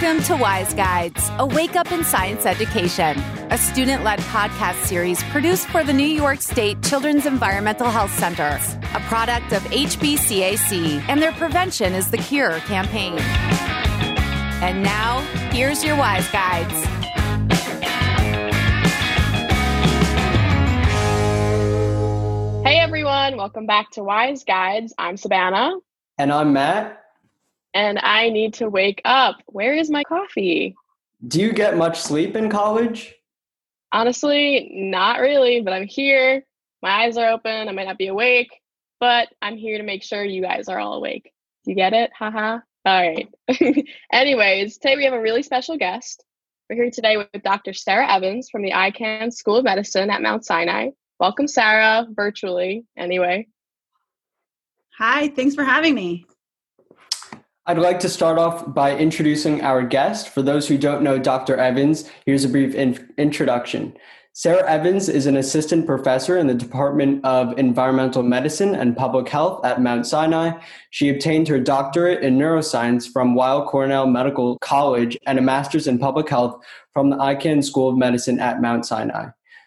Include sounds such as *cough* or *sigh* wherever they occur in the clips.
Welcome to Wise Guides, a wake up in science education, a student led podcast series produced for the New York State Children's Environmental Health Center, a product of HBCAC and their Prevention is the Cure campaign. And now, here's your Wise Guides. Hey everyone, welcome back to Wise Guides. I'm Savannah. And I'm Matt and I need to wake up. Where is my coffee? Do you get much sleep in college? Honestly, not really, but I'm here. My eyes are open. I might not be awake, but I'm here to make sure you guys are all awake. Do you get it? Haha. All right. *laughs* Anyways, today we have a really special guest. We're here today with Dr. Sarah Evans from the Icahn School of Medicine at Mount Sinai. Welcome, Sarah, virtually, anyway. Hi, thanks for having me. I'd like to start off by introducing our guest. For those who don't know Dr. Evans, here's a brief in- introduction. Sarah Evans is an assistant professor in the Department of Environmental Medicine and Public Health at Mount Sinai. She obtained her doctorate in neuroscience from Weill Cornell Medical College and a master's in public health from the Icahn School of Medicine at Mount Sinai.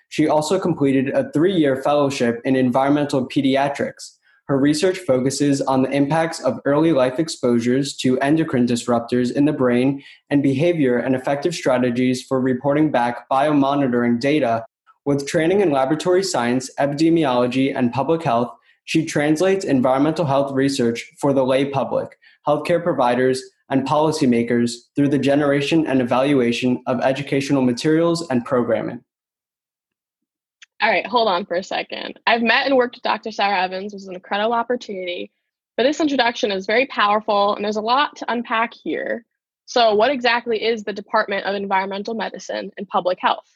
She also completed a three year fellowship in environmental pediatrics. Her research focuses on the impacts of early life exposures to endocrine disruptors in the brain and behavior and effective strategies for reporting back biomonitoring data. With training in laboratory science, epidemiology, and public health, she translates environmental health research for the lay public, healthcare providers, and policymakers through the generation and evaluation of educational materials and programming. All right, hold on for a second. I've met and worked with Dr. Sarah Evans, is an incredible opportunity. But this introduction is very powerful, and there's a lot to unpack here. So, what exactly is the Department of Environmental Medicine and Public Health?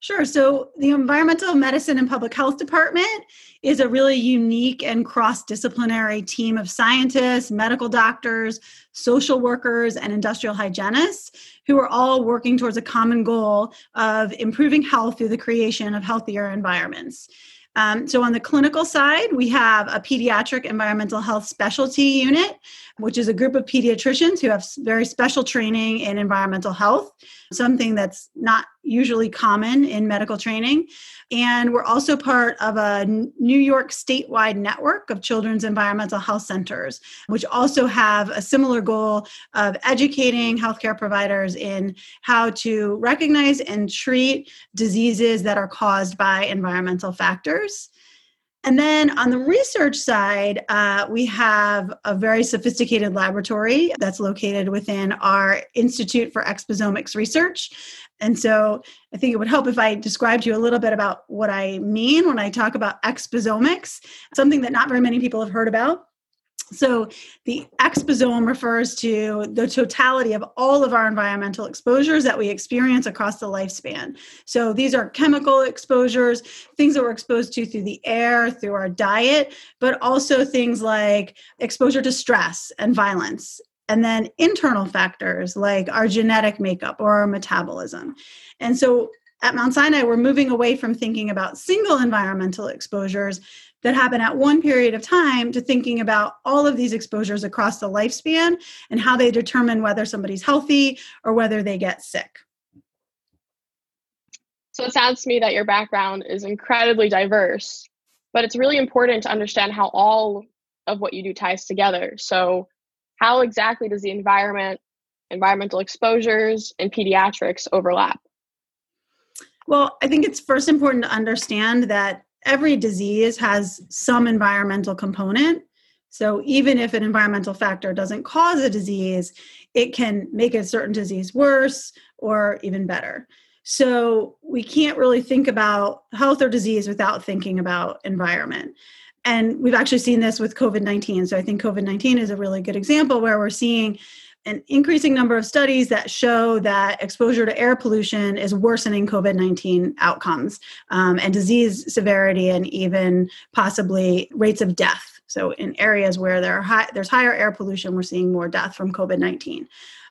Sure. So, the Environmental Medicine and Public Health Department is a really unique and cross disciplinary team of scientists, medical doctors, social workers, and industrial hygienists who are all working towards a common goal of improving health through the creation of healthier environments. Um, so, on the clinical side, we have a pediatric environmental health specialty unit, which is a group of pediatricians who have very special training in environmental health, something that's not usually common in medical training. And we're also part of a New York statewide network of children's environmental health centers, which also have a similar goal of educating healthcare providers in how to recognize and treat diseases that are caused by environmental factors. And then on the research side, uh, we have a very sophisticated laboratory that's located within our Institute for Exposomics Research. And so I think it would help if I described to you a little bit about what I mean when I talk about exposomics, something that not very many people have heard about. So, the exposome refers to the totality of all of our environmental exposures that we experience across the lifespan. So, these are chemical exposures, things that we're exposed to through the air, through our diet, but also things like exposure to stress and violence, and then internal factors like our genetic makeup or our metabolism. And so at Mount Sinai, we're moving away from thinking about single environmental exposures that happen at one period of time to thinking about all of these exposures across the lifespan and how they determine whether somebody's healthy or whether they get sick. So it sounds to me that your background is incredibly diverse, but it's really important to understand how all of what you do ties together. So, how exactly does the environment, environmental exposures, and pediatrics overlap? Well, I think it's first important to understand that every disease has some environmental component. So even if an environmental factor doesn't cause a disease, it can make a certain disease worse or even better. So we can't really think about health or disease without thinking about environment. And we've actually seen this with COVID 19. So I think COVID 19 is a really good example where we're seeing an increasing number of studies that show that exposure to air pollution is worsening COVID 19 outcomes um, and disease severity and even possibly rates of death. So, in areas where there high, there's higher air pollution, we're seeing more death from COVID 19.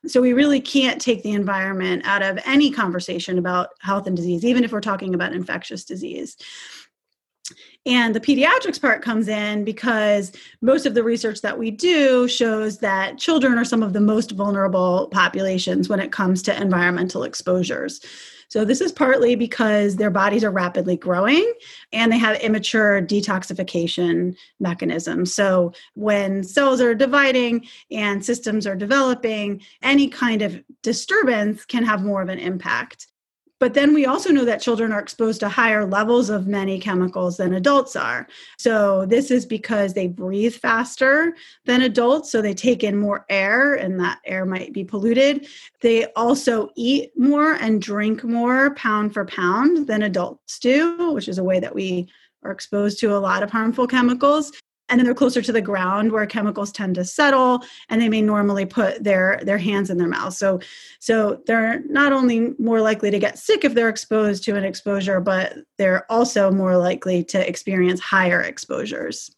So, we really can't take the environment out of any conversation about health and disease, even if we're talking about infectious disease. And the pediatrics part comes in because most of the research that we do shows that children are some of the most vulnerable populations when it comes to environmental exposures. So, this is partly because their bodies are rapidly growing and they have immature detoxification mechanisms. So, when cells are dividing and systems are developing, any kind of disturbance can have more of an impact. But then we also know that children are exposed to higher levels of many chemicals than adults are. So this is because they breathe faster than adults. So they take in more air, and that air might be polluted. They also eat more and drink more pound for pound than adults do, which is a way that we are exposed to a lot of harmful chemicals and then they're closer to the ground where chemicals tend to settle and they may normally put their their hands in their mouth so so they're not only more likely to get sick if they're exposed to an exposure but they're also more likely to experience higher exposures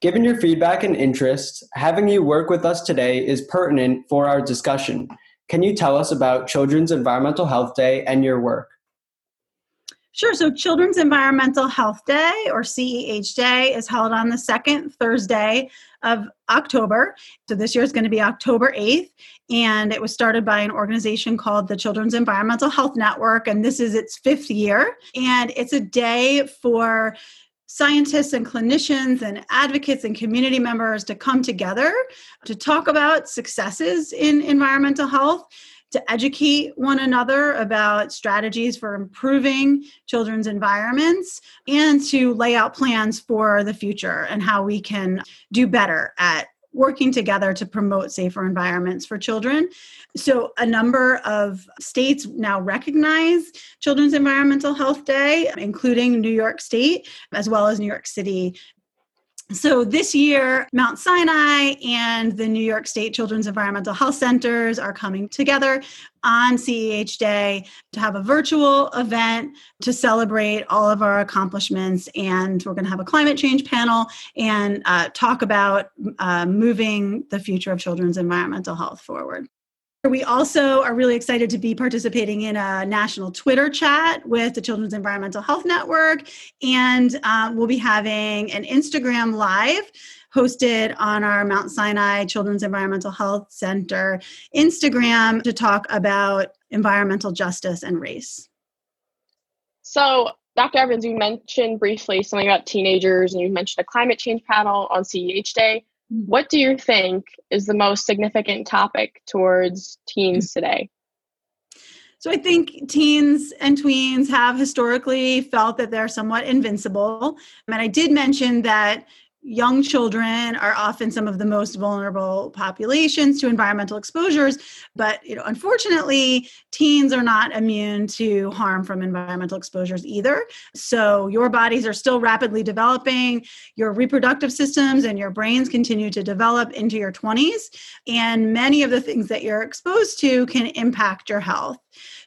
Given your feedback and interest, having you work with us today is pertinent for our discussion. Can you tell us about Children's Environmental Health Day and your work? Sure. So, Children's Environmental Health Day, or CEH Day, is held on the second Thursday of October. So, this year is going to be October 8th. And it was started by an organization called the Children's Environmental Health Network. And this is its fifth year. And it's a day for scientists and clinicians and advocates and community members to come together to talk about successes in environmental health to educate one another about strategies for improving children's environments and to lay out plans for the future and how we can do better at working together to promote safer environments for children. So, a number of states now recognize Children's Environmental Health Day, including New York State, as well as New York City so this year, Mount Sinai and the New York State Children's Environmental Health Centers are coming together on CEH Day to have a virtual event to celebrate all of our accomplishments. And we're going to have a climate change panel and uh, talk about uh, moving the future of children's environmental health forward. We also are really excited to be participating in a national Twitter chat with the Children's Environmental Health Network. And um, we'll be having an Instagram Live hosted on our Mount Sinai Children's Environmental Health Center Instagram to talk about environmental justice and race. So, Dr. Evans, you mentioned briefly something about teenagers and you mentioned a climate change panel on CEH Day. What do you think is the most significant topic towards teens today? So I think teens and tweens have historically felt that they're somewhat invincible. And I did mention that young children are often some of the most vulnerable populations to environmental exposures but you know unfortunately teens are not immune to harm from environmental exposures either. So your bodies are still rapidly developing your reproductive systems and your brains continue to develop into your 20s and many of the things that you're exposed to can impact your health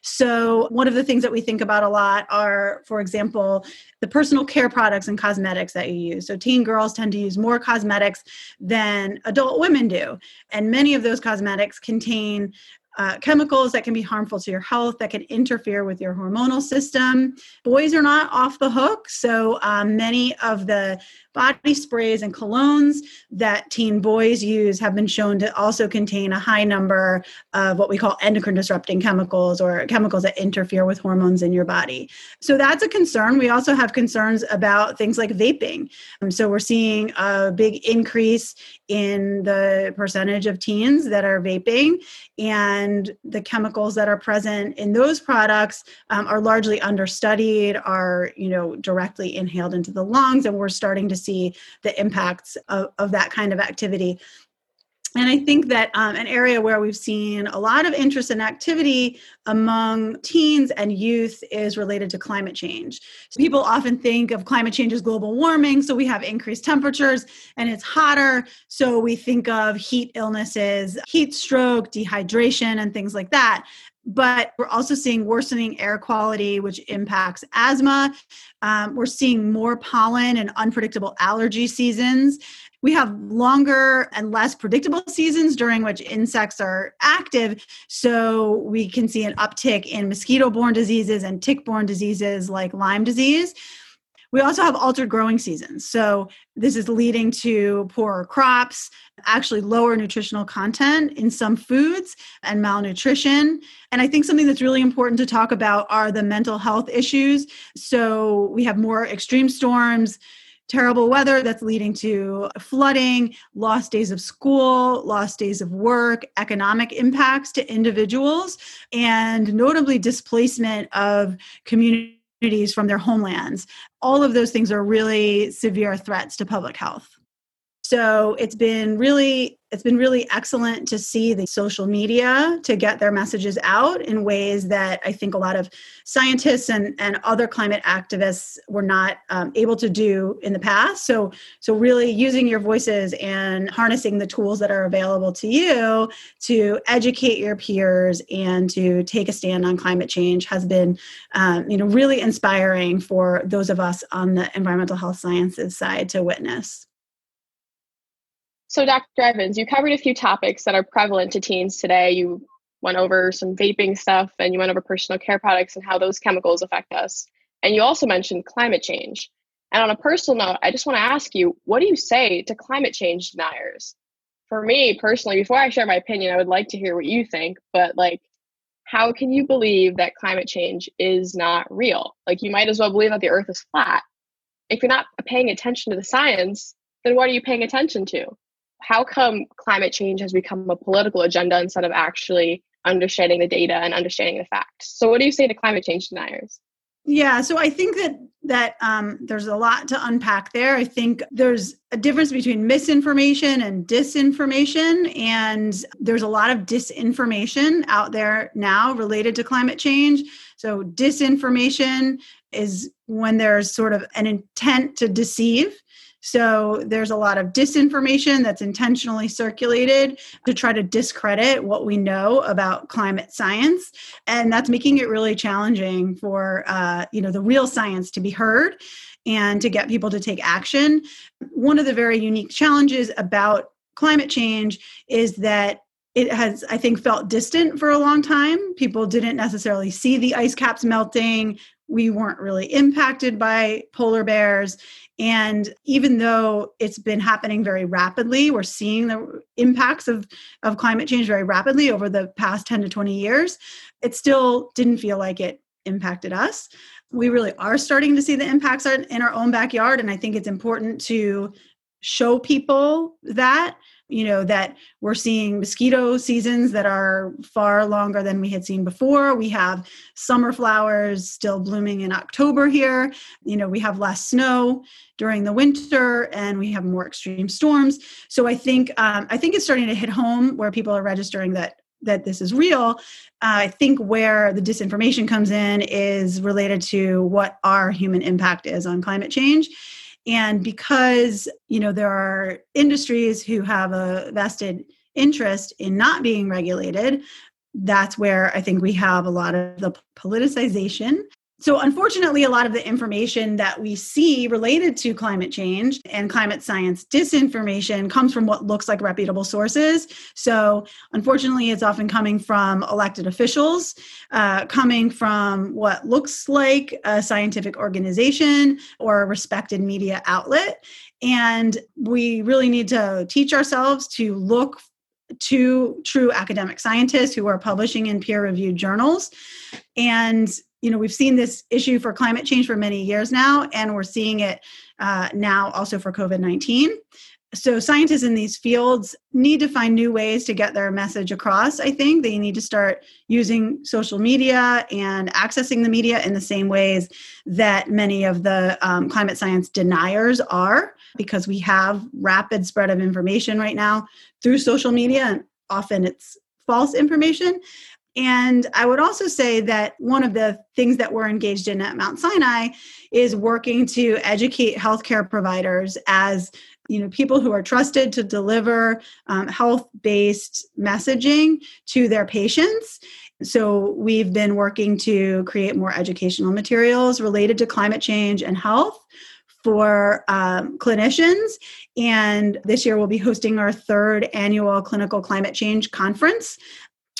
so, one of the things that we think about a lot are, for example, the personal care products and cosmetics that you use. So, teen girls tend to use more cosmetics than adult women do. And many of those cosmetics contain uh, chemicals that can be harmful to your health, that can interfere with your hormonal system. Boys are not off the hook. So, um, many of the body sprays and colognes that teen boys use have been shown to also contain a high number of what we call endocrine disrupting chemicals or chemicals that interfere with hormones in your body. So that's a concern. We also have concerns about things like vaping. Um, so we're seeing a big increase in the percentage of teens that are vaping, and the chemicals that are present in those products um, are largely understudied, are you know directly inhaled into the lungs, and we're starting to see the impacts of, of that kind of activity. And I think that um, an area where we've seen a lot of interest and activity among teens and youth is related to climate change. So people often think of climate change as global warming, so we have increased temperatures and it's hotter. So we think of heat illnesses, heat stroke, dehydration, and things like that but we're also seeing worsening air quality, which impacts asthma. Um, we're seeing more pollen and unpredictable allergy seasons. We have longer and less predictable seasons during which insects are active. So we can see an uptick in mosquito borne diseases and tick borne diseases like Lyme disease We also have altered growing seasons. So, this is leading to poorer crops, actually lower nutritional content in some foods, and malnutrition. And I think something that's really important to talk about are the mental health issues. So, we have more extreme storms terrible weather that's leading to flooding, lost days of school, lost days of work, economic impacts to individuals, and notably displacement of communities from their homelands. All of those things are really severe threats to public health. So it's been really it's been really excellent to see the social media to get their messages out in ways that I think a lot of scientists and, and other climate activists were not um, able to do in the past. So, so really using your voices and harnessing the tools that are available to you to educate your peers and to take a stand on climate change has been, um, you know, really inspiring for those of us on the environmental health sciences side to witness. So, Dr. Evans, you covered a few topics that are prevalent to teens today. You went over some vaping stuff and you went over personal care products and how those chemicals affect us. And you also mentioned climate change. And on a personal note, I just want to ask you what do you say to climate change deniers? For me personally, before I share my opinion, I would like to hear what you think, but like, how can you believe that climate change is not real? Like, you might as well believe that the earth is flat. If you're not paying attention to the science, then what are you paying attention to? How come climate change has become a political agenda instead of actually understanding the data and understanding the facts? So, what do you say to climate change deniers? Yeah, so I think that that um, there's a lot to unpack there. I think there's a difference between misinformation and disinformation, and there's a lot of disinformation out there now related to climate change. So disinformation is when there's sort of an intent to deceive so there's a lot of disinformation that's intentionally circulated to try to discredit what we know about climate science, and that's making it really challenging for uh, you know the real science to be heard and to get people to take action. One of the very unique challenges about climate change is that it has i think felt distant for a long time. People didn't necessarily see the ice caps melting. We weren't really impacted by polar bears and even though it's been happening very rapidly we're seeing the impacts of, of climate change very rapidly over the past 10 to 20 years it still didn't feel like it impacted us. We really are starting to see the impacts in our own backyard and i think it's important to show people that you know that we're seeing mosquito seasons that are far longer than we had seen before. We have summer flowers still blooming in october here. You know we have less snow during the winter and we have more extreme storms. So i think um, i think it's starting to hit home where people are registering that that this is real. Uh, i think where the disinformation comes in is related to what our human impact is on climate change and because you know there are industries who have a vested interest in not being regulated that's where i think we have a lot of the politicization so, unfortunately, a lot of the information that we see related to climate change and climate science disinformation comes from what looks like reputable sources. So, unfortunately, it's often coming from elected officials, uh, coming from what looks like a scientific organization or a respected media outlet. And we really need to teach ourselves to look to true academic scientists who are publishing in peer reviewed journals and you know we've seen this issue for climate change for many years now and we're seeing it uh, now also for covid-19 so scientists in these fields need to find new ways to get their message across i think. They need to start using social media and accessing the media in the same ways that many of the um, climate science deniers are because we have rapid spread of information right now through social media and often it's false information and I would also say that one of the things that we're engaged in at Mount Sinai is working to educate healthcare providers as you know people who are trusted to deliver um, health-based messaging to their patients so we've been working to create more educational materials related to climate change and health for um, clinicians. And this year we'll be hosting our third annual clinical climate change conference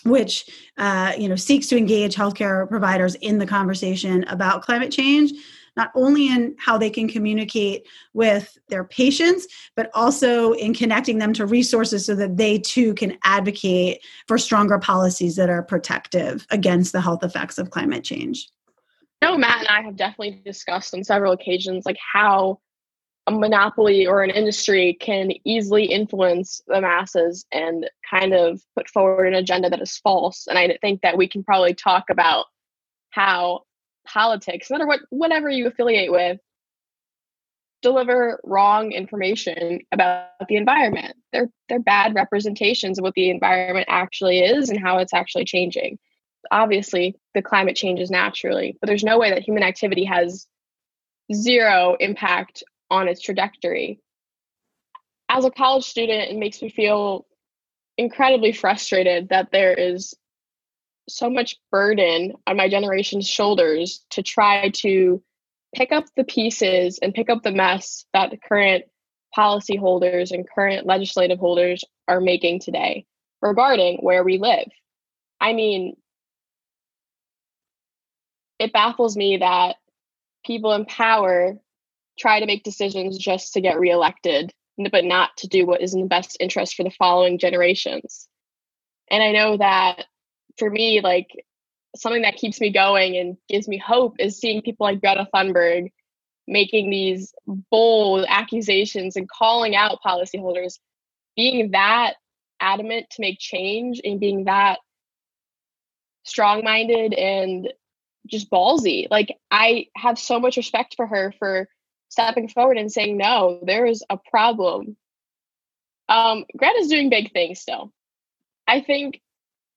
which uh, you know seeks to engage healthcare providers in the conversation about climate change not only in how they can communicate with their patients, but also in connecting them to resources so that they too can advocate for stronger policies that are protective against the health effects of climate change. No, Matt and I have definitely discussed on several occasions like how a monopoly or an industry can easily influence the masses and kind of put forward an agenda that is false. And I think that we can probably talk about how politics, no matter what whatever you affiliate with, deliver wrong information about the environment. They're they're bad representations of what the environment actually is and how it's actually changing. Obviously, the climate changes naturally, but there's no way that human activity has zero impact on its trajectory. As a college student, it makes me feel incredibly frustrated that there is so much burden on my generation's shoulders to try to pick up the pieces and pick up the mess that the current policy holders and current legislative holders are making today regarding where we live. I mean, it baffles me that people in power try to make decisions just to get reelected, but not to do what is in the best interest for the following generations. And I know that for me, like something that keeps me going and gives me hope is seeing people like Greta Thunberg making these bold accusations and calling out policyholders, being that adamant to make change and being that strong minded and just ballsy. Like I have so much respect for her for stepping forward and saying, no, there is a problem. Um, Greta's doing big things still. I think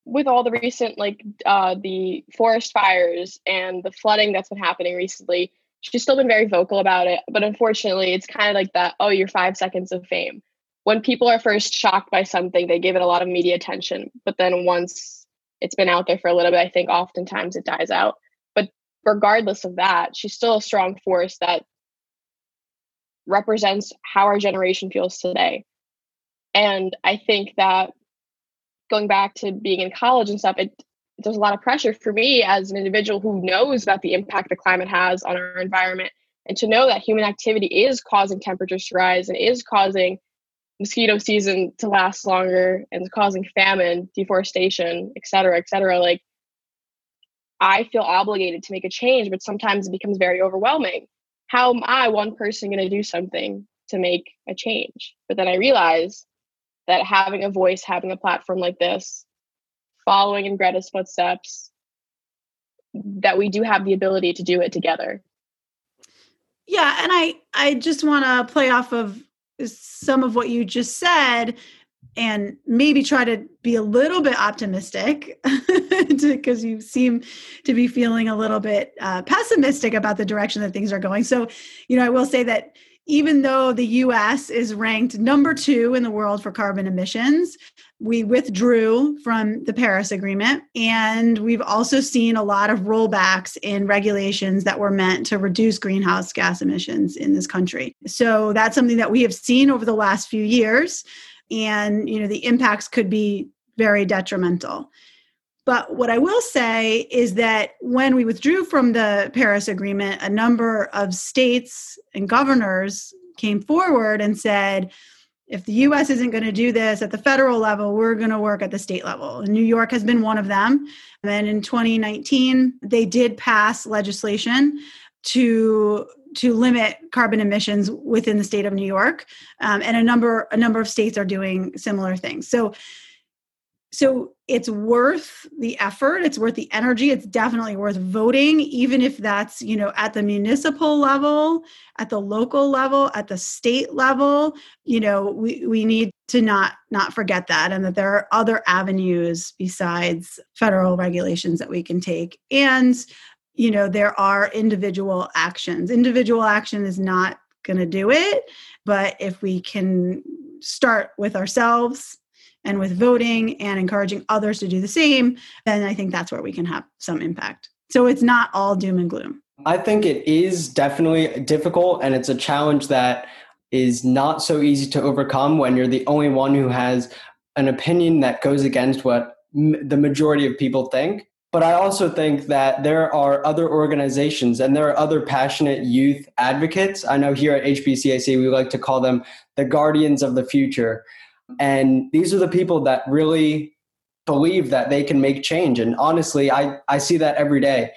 with all the recent like uh, the forest fires and the flooding that's been happening recently, she's still been very vocal about it. But unfortunately, it's kind of like that. Oh, your five seconds of fame. When people are first shocked by something, they give it a lot of media attention. But then once it's been out there for a little bit, I think oftentimes it dies out. But regardless of that, she's still a strong force that represents how our generation feels today. And I think that going back to being in college and stuff, it there's a lot of pressure for me as an individual who knows about the impact the climate has on our environment and to know that human activity is causing temperatures to rise and is causing mosquito season to last longer and causing famine deforestation et cetera et cetera like i feel obligated to make a change but sometimes it becomes very overwhelming how am i one person going to do something to make a change but then i realize that having a voice, having a platform like this, following in Greta's footsteps, that we do have the ability to do it together. Yeah, and I I just want to play off of some of what you just said and maybe try to be a little bit optimistic *laughs* because you seem to be feeling a little bit uh, pessimistic about the direction that things are going. So, you know, I will say that even though the US is ranked number two in the world for carbon emissions, we withdrew from the Paris Agreement. And we've also seen a lot of rollbacks in regulations that were meant to reduce greenhouse gas emissions in this country. So that's something that we have seen over the last few years. And, you know, the impacts could be very detrimental. But what I will say is that when we withdrew from the Paris Agreement, a number of states and governors came forward and said, if the US isn't going to do this at the federal level, we're going to work at the state level. And New York has been one of them. And in 2019, they did pass legislation to to limit carbon emissions within the state of New York, um, and a number a number of states are doing similar things. So so it's worth the effort it's worth the energy it's definitely worth voting even if that's you know at the municipal level at the local level at the state level. You know we, we need to not not forget that and that there are other avenues besides federal regulations that we can take. And you know there are individual actions individual action is not going to do it but if we can start with ourselves and with voting and encouraging others to do the same, then I think that's where we can have some impact. So it's not all doom and gloom. I think it is definitely difficult and it's a challenge that is not so easy to overcome when you're the only one who has an opinion that goes against what m- the majority of people think. But I also think that there are other organizations and there are other passionate youth advocates. I know here at HBCAC, we like to call them the guardians of the future. And these are the people that really believe that they can make change. And honestly, I, I see that every day.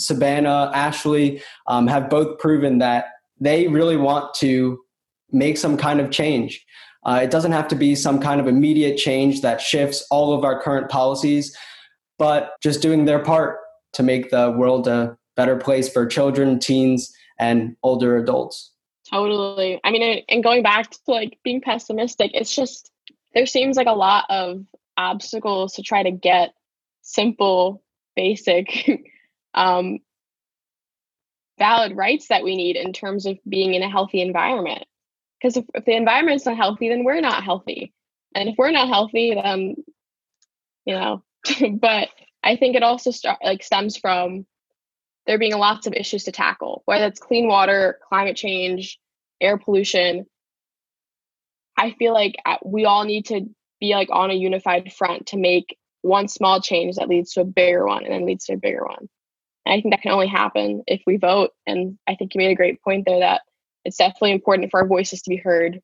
Savannah, Ashley um, have both proven that they really want to make some kind of change. Uh, it doesn't have to be some kind of immediate change that shifts all of our current policies but just doing their part to make the world a better place for children, teens, and older adults. Totally. I mean, and going back to like being pessimistic, it's just there seems like a lot of obstacles to try to get simple, basic, *laughs* um, valid rights that we need in terms of being in a healthy environment. Because if, if the environment's not healthy, then we're not healthy. And if we're not healthy, then, you know, *laughs* but I think it also start, like stems from there being lots of issues to tackle, whether it's clean water, climate change, air pollution. I feel like uh, we all need to be like on a unified front to make one small change that leads to a bigger one and then leads to a bigger one. And I think that can only happen if we vote. And I think you made a great point there that it's definitely important for our voices to be heard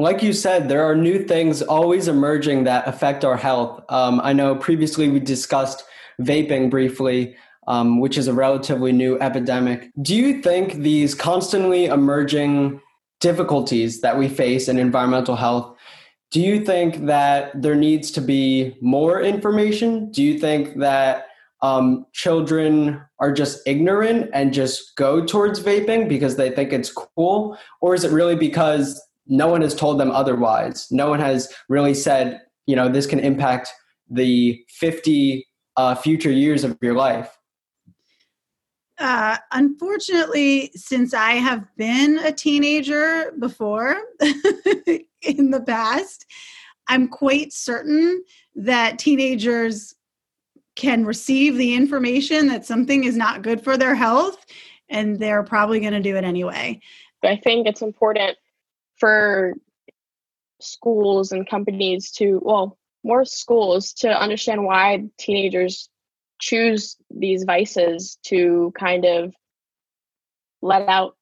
like you said, there are new things always emerging that affect our health. Um, I know previously we discussed vaping briefly, um, which is a relatively new epidemic. Do you think these constantly emerging difficulties that we face in environmental health? Do you think that there needs to be more information? Do you think that um, children are just ignorant and just go towards vaping because they think it's cool? Or is it really because no one has told them otherwise. No one has really said, you know, this can impact the 50 uh, future years of your life. Uh, unfortunately, since I have been a teenager before *laughs* in the past, I'm quite certain that teenagers can receive the information that something is not good for their health and they're probably going to do it anyway. I think it's important for schools and companies to well more schools to understand why teenagers choose these vices to kind of let out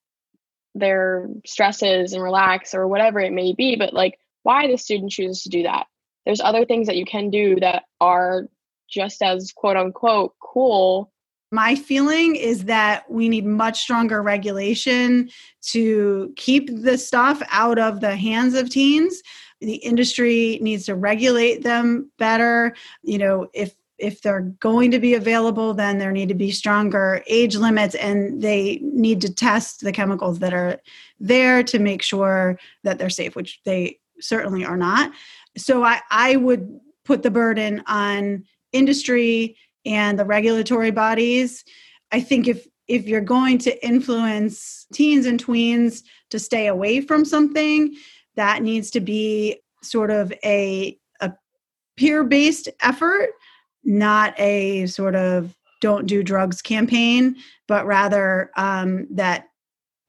their stresses and relax or whatever it may be but like why the student chooses to do that. There's other things that you can do that are just as quote unquote cool my feeling is that we need much stronger regulation to keep the stuff out of the hands of teens. The industry needs to regulate them better. You know, if if they're going to be available, then there need to be stronger age limits and they need to test the chemicals that are there to make sure that they're safe, which they certainly are not. So I, I would put the burden on industry and the regulatory bodies. I think if if you're going to influence teens and tweens to stay away from something, that needs to be sort of a a peer-based effort, not a sort of don't do drugs campaign, but rather um, that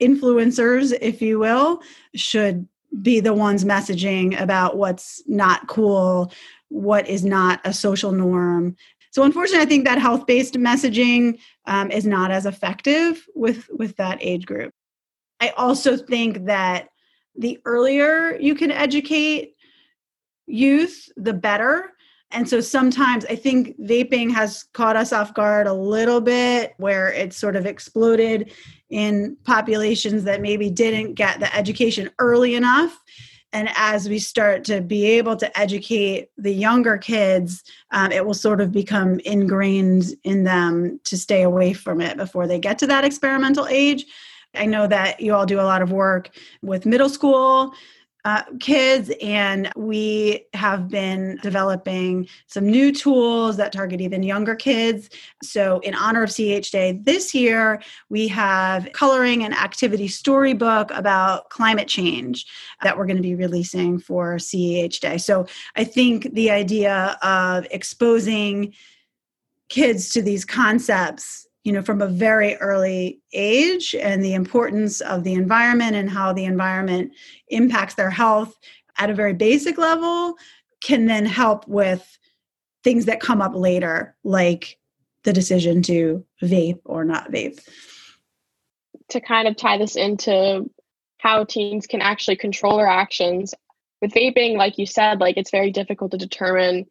influencers, if you will, should be the ones messaging about what's not cool, what is not a social norm, so unfortunately, I think that health-based messaging um, is not as effective with with that age group. I also think that the earlier you can educate youth, the better. And so sometimes I think vaping has caught us off guard a little bit, where it's sort of exploded in populations that maybe didn't get the education early enough and as we start to be able to educate the younger kids um, it will sort of become ingrained in them to stay away from it before they get to that experimental age. I know that you all do a lot of work with middle school uh, kids, and we have been developing some new tools that target even younger kids. So, in honor of CH Day this year, we have coloring and activity storybook about climate change that we're going to be releasing for CEH Day. So, I think the idea of exposing kids to these concepts you know from a very early age and the importance of the environment and how the environment impacts their health at a very basic level can then help with things that come up later, like the decision to vape or not vape. To kind of tie this into how teens can actually control their actions, with vaping, like you said, like it's very difficult to determine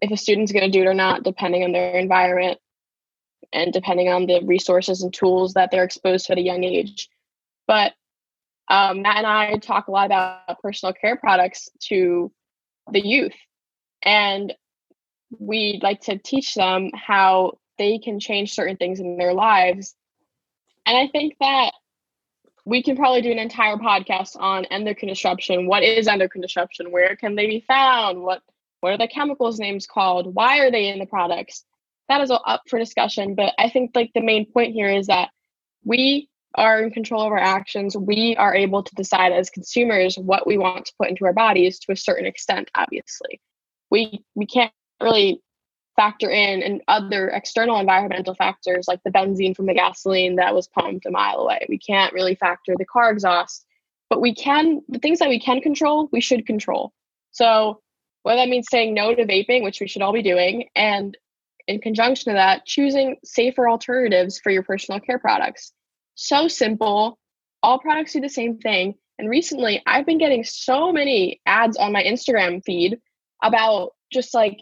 if a student's going to do it or not, depending on their environment and depending on the resources and tools that they're exposed to at a young age. But um, Matt and I talk a lot about personal care products to the youth, and we like to teach them how they can change certain things in their lives. And I think that we can probably do an entire podcast on endocrine disruption. What is endocrine disruption? Where can they be found? What what are the chemicals names called? Why are they in the products? That is all up for discussion. But I think like the main point here is that we are in control of our actions. We are able to decide as consumers what we want to put into our bodies to a certain extent, obviously. We we can't really factor in and other external environmental factors like the benzene from the gasoline that was pumped a mile away. We can't really factor the car exhaust, but we can the things that we can control, we should control. So whether that means saying no to vaping, which we should all be doing, and in conjunction to that, choosing safer alternatives for your personal care products. So simple. All products do the same thing. And recently, I've been getting so many ads on my Instagram feed about just like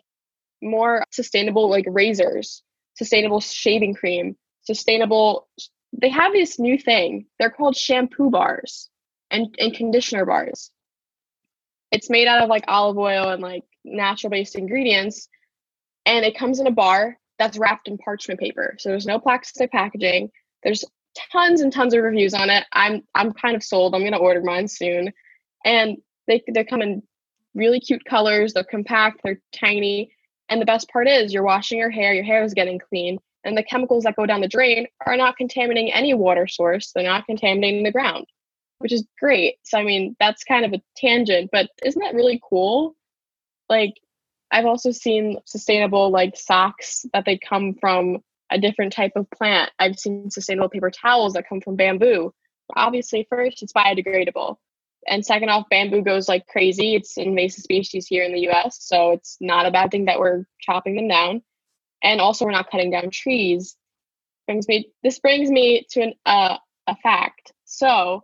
more sustainable, like razors, sustainable shaving cream, sustainable. They have this new thing. They're called shampoo bars and, and conditioner bars it's made out of like olive oil and like natural based ingredients. And it comes in a bar that's wrapped in parchment paper. So there's no plastic packaging. There's tons and tons of reviews on it. I'm I'm kind of sold. I'm gonna order mine soon. And they they come in really cute colors. They're compact. They're tiny. And the best part is you're washing your hair. Your hair is getting clean. And the chemicals that go down the drain are not contaminating any water source. They're not contaminating the ground which is great. So I mean, that's kind of a tangent, but isn't that really cool? Like I've also seen sustainable like socks that they come from a different type of plant. I've seen sustainable paper towels that come from bamboo. Obviously, first it's biodegradable. And second off, bamboo goes like crazy. It's invasive species here in the US, so it's not a bad thing that we're chopping them down. And also we're not cutting down trees. Brings me this brings me to an uh, a fact. So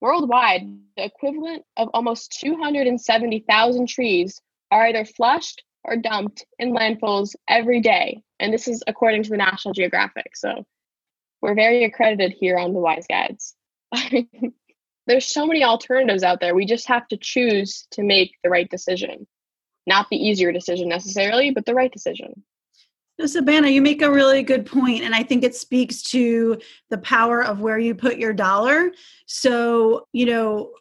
Worldwide, the equivalent of almost 270,000 trees are either flushed or dumped in landfills every day. And this is according to the National Geographic. So we're very accredited here on the Wise Guides. *laughs* There's so many alternatives out there. We just have to choose to make the right decision. Not the easier decision necessarily, but the right decision. So, Savannah, you make a really good point, and I think it speaks to the power of where you put your dollar. So, you know,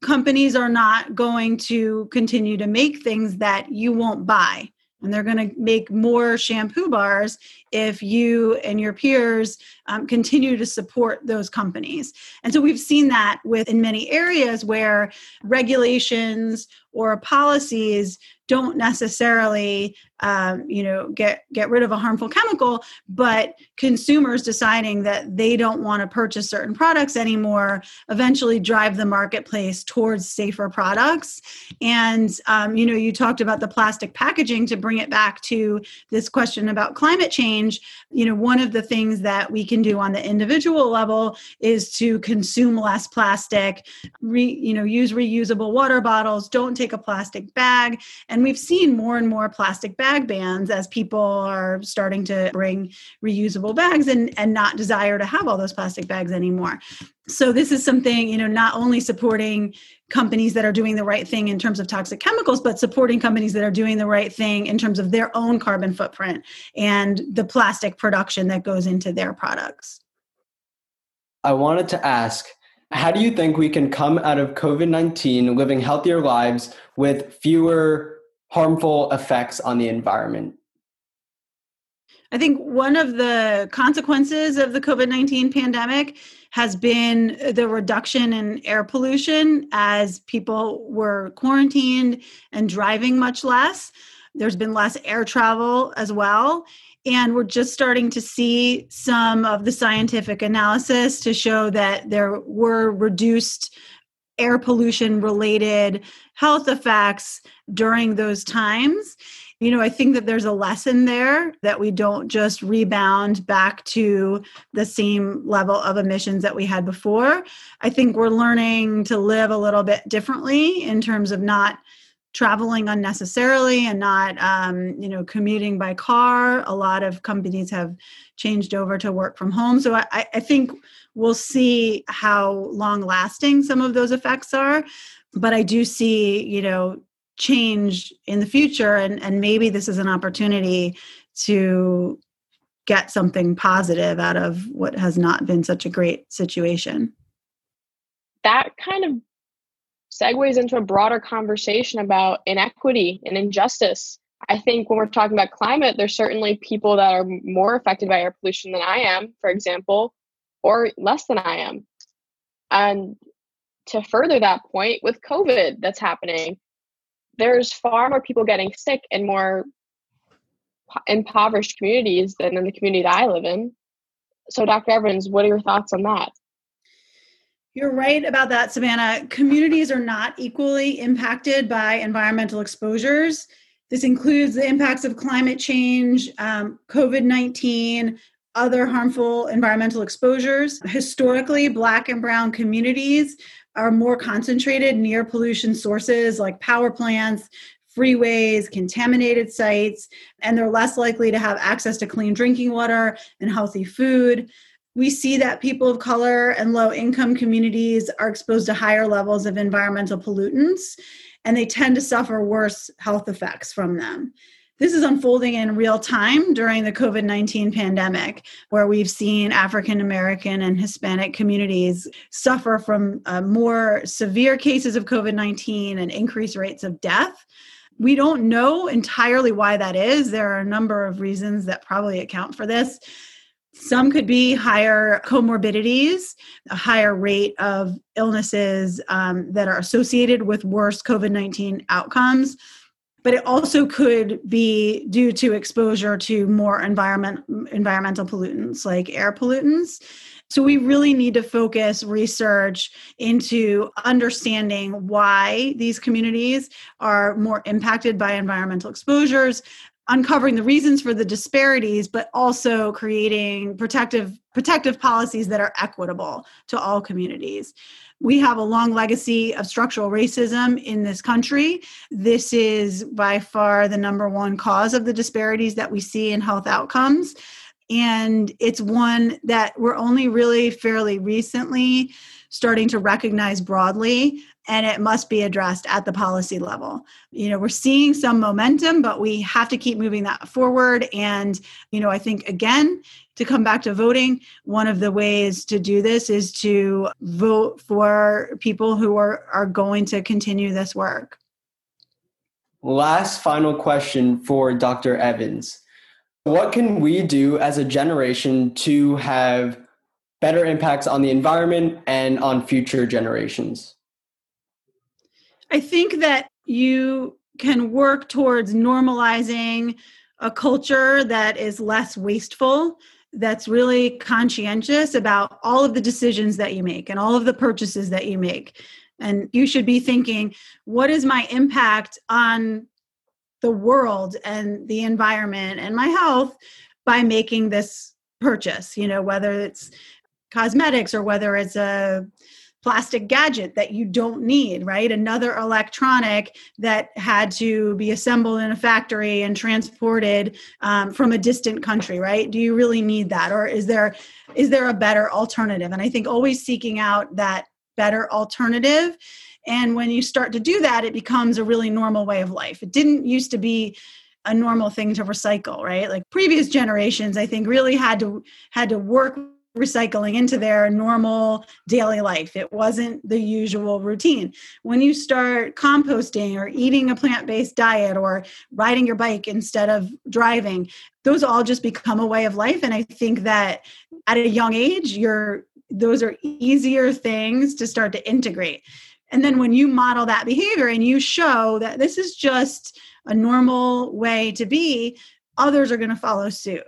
companies are not going to continue to make things that you won't buy. And they're going to make more shampoo bars if you and your peers um, continue to support those companies. And so we've seen that with in many areas where regulations or policies don't necessarily um, you know get get rid of a harmful chemical but consumers deciding that they don't want to purchase certain products anymore eventually drive the marketplace towards safer products. And um, you know you talked about the plastic packaging to bring it back to this question about climate change. You know one of the things that we can do on the individual level is to consume less plastic re, you know use reusable water bottles don't take a plastic bag and we've seen more and more plastic bag bans as people are starting to bring reusable bags and, and not desire to have all those plastic bags anymore. So this is something, you know, not only supporting companies that are doing the right thing in terms of toxic chemicals, but supporting companies that are doing the right thing in terms of their own carbon footprint and the plastic production that goes into their products. I wanted to ask how do you think we can come out of COVID 19 living healthier lives with fewer harmful effects on the environment? I think one of the consequences of the COVID 19 pandemic has been the reduction in air pollution as people were quarantined and driving much less. There's been less air travel as well. And we're just starting to see some of the scientific analysis to show that there were reduced air pollution related health effects during those times you know, I think that there's a lesson there that we don't just rebound back to the same level of emissions that we had before. I think we're learning to live a little bit differently in terms of not traveling unnecessarily and not um, you know commuting by car. A lot of companies have changed over to work from home. So I, I think we'll see how long lasting some of those effects are. But i do see you know change in the future and and maybe this is an opportunity to get something positive out of what has not been such a great situation. That kind of segues into a broader conversation about inequity and injustice i think when we're talking about climate there's certainly people that are more affected by air pollution than i am for example or less than i am and to further that point with covid that's happening there's far more people getting sick in more impoverished communities than in the community that I live in. So, Dr. Evans, what are your thoughts on that? You're right about that, Savannah. Communities are not equally impacted by environmental exposures. This includes the impacts of climate change, um, COVID 19, other harmful environmental exposures. Historically, Black and Brown communities are more concentrated near pollution sources like power plants, freeways, contaminated sites, and they're less likely to have access to clean drinking water and healthy food. We see that people of color and low income communities are exposed to higher levels of environmental pollutants, and they tend to suffer worse health effects from them. This is unfolding in real time during the COVID 19 pandemic, where we've seen African American and Hispanic communities suffer from uh, more severe cases of COVID 19 and increased rates of death. We don't know entirely why that is. There are a number of reasons that probably account for this. Some could be higher comorbidities, a higher rate of illnesses um, that are associated with worse COVID 19 outcomes but it also could be due to exposure to more environment environmental pollutants like air pollutants. So we really need to focus research into understanding why these communities are more impacted by environmental exposures uncovering the reasons for the disparities but also creating protective protective policies that are equitable to all communities we have a long legacy of structural racism in this country. This is by far the number one cause of the disparities that we see in health outcomes. And it's one that we're only really fairly recently starting to recognize broadly and it must be addressed at the policy level. You know, we're seeing some momentum, but we have to keep moving that forward. And, you know, I think again, to come back to voting, one of the ways to do this is to vote for people who are, are going to continue this work. Last final question for Dr. Evans. What can we do as a generation to have better impacts on the environment and on future generations? I think that you can work towards normalizing a culture that is less wasteful that's really conscientious about all of the decisions that you make and all of the purchases that you make. And you should be thinking, what is my impact on the world and the environment and my health by making this purchase? You know, whether it's cosmetics or whether it's a plastic gadget that you don't need, right? Another electronic that had to be assembled in a factory and transported um, from a distant country, right? Do you really need that, or is there is there a better alternative? And I think always seeking out that better alternative. And when you start to do that, it becomes a really normal way of life. It didn't used to be a normal thing to recycle right like previous generations i think really had to had to work recycling into their normal daily life. It wasn't the usual routine. When you start composting or eating a plant based diet or riding your bike instead of driving, those all just become a way of life. And I think that at a young age, you're those are easier things to start to integrate. And then when you model that behavior and you show that this is just a normal way to be, others are going to follow suit.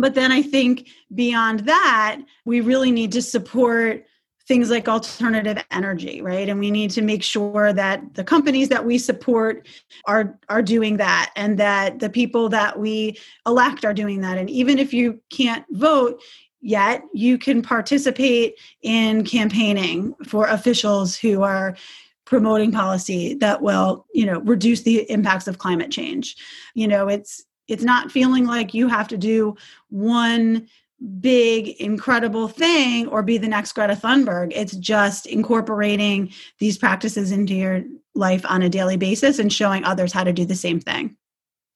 But then I think beyond that, we really need to support things like alternative energy, right? And we need to make sure that the companies that we support are are doing that and that the people that we elect are doing that. And even if you can't vote, yet you can participate in campaigning for officials who are promoting policy that will you know reduce the impacts of climate change you know it's it's not feeling like you have to do one big incredible thing or be the next greta thunberg. It's just incorporating these practices into your life on a daily basis and showing others how to do the same thing.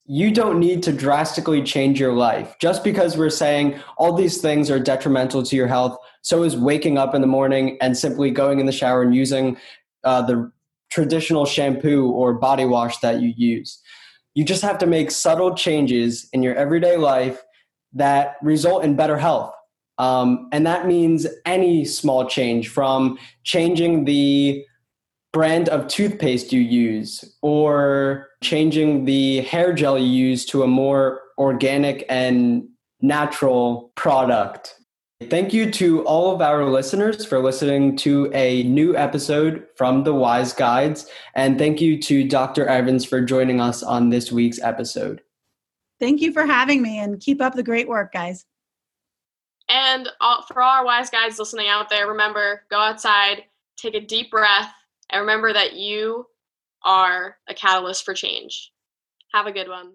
You don't need to drastically change your life. Just because we're saying all these things are detrimental to your health so is waking up in the morning and simply going in the shower and using uh, the traditional shampoo or body wash that you use you just have to make subtle changes in your everyday life that result in better health. Um, and that means any small change from changing the brand of toothpaste you use or changing the hair gel you use to a more organic and natural product Thank you to all of our listeners for listening to a new episode from the Wise Guides. And thank you to Dr. Evans for joining us on this week's episode. Thank you for having me and keep up the great work, guys. And all, for all our Wise Guides listening out there, remember go outside, take a deep breath, and remember that you are a catalyst for change. Have a good one.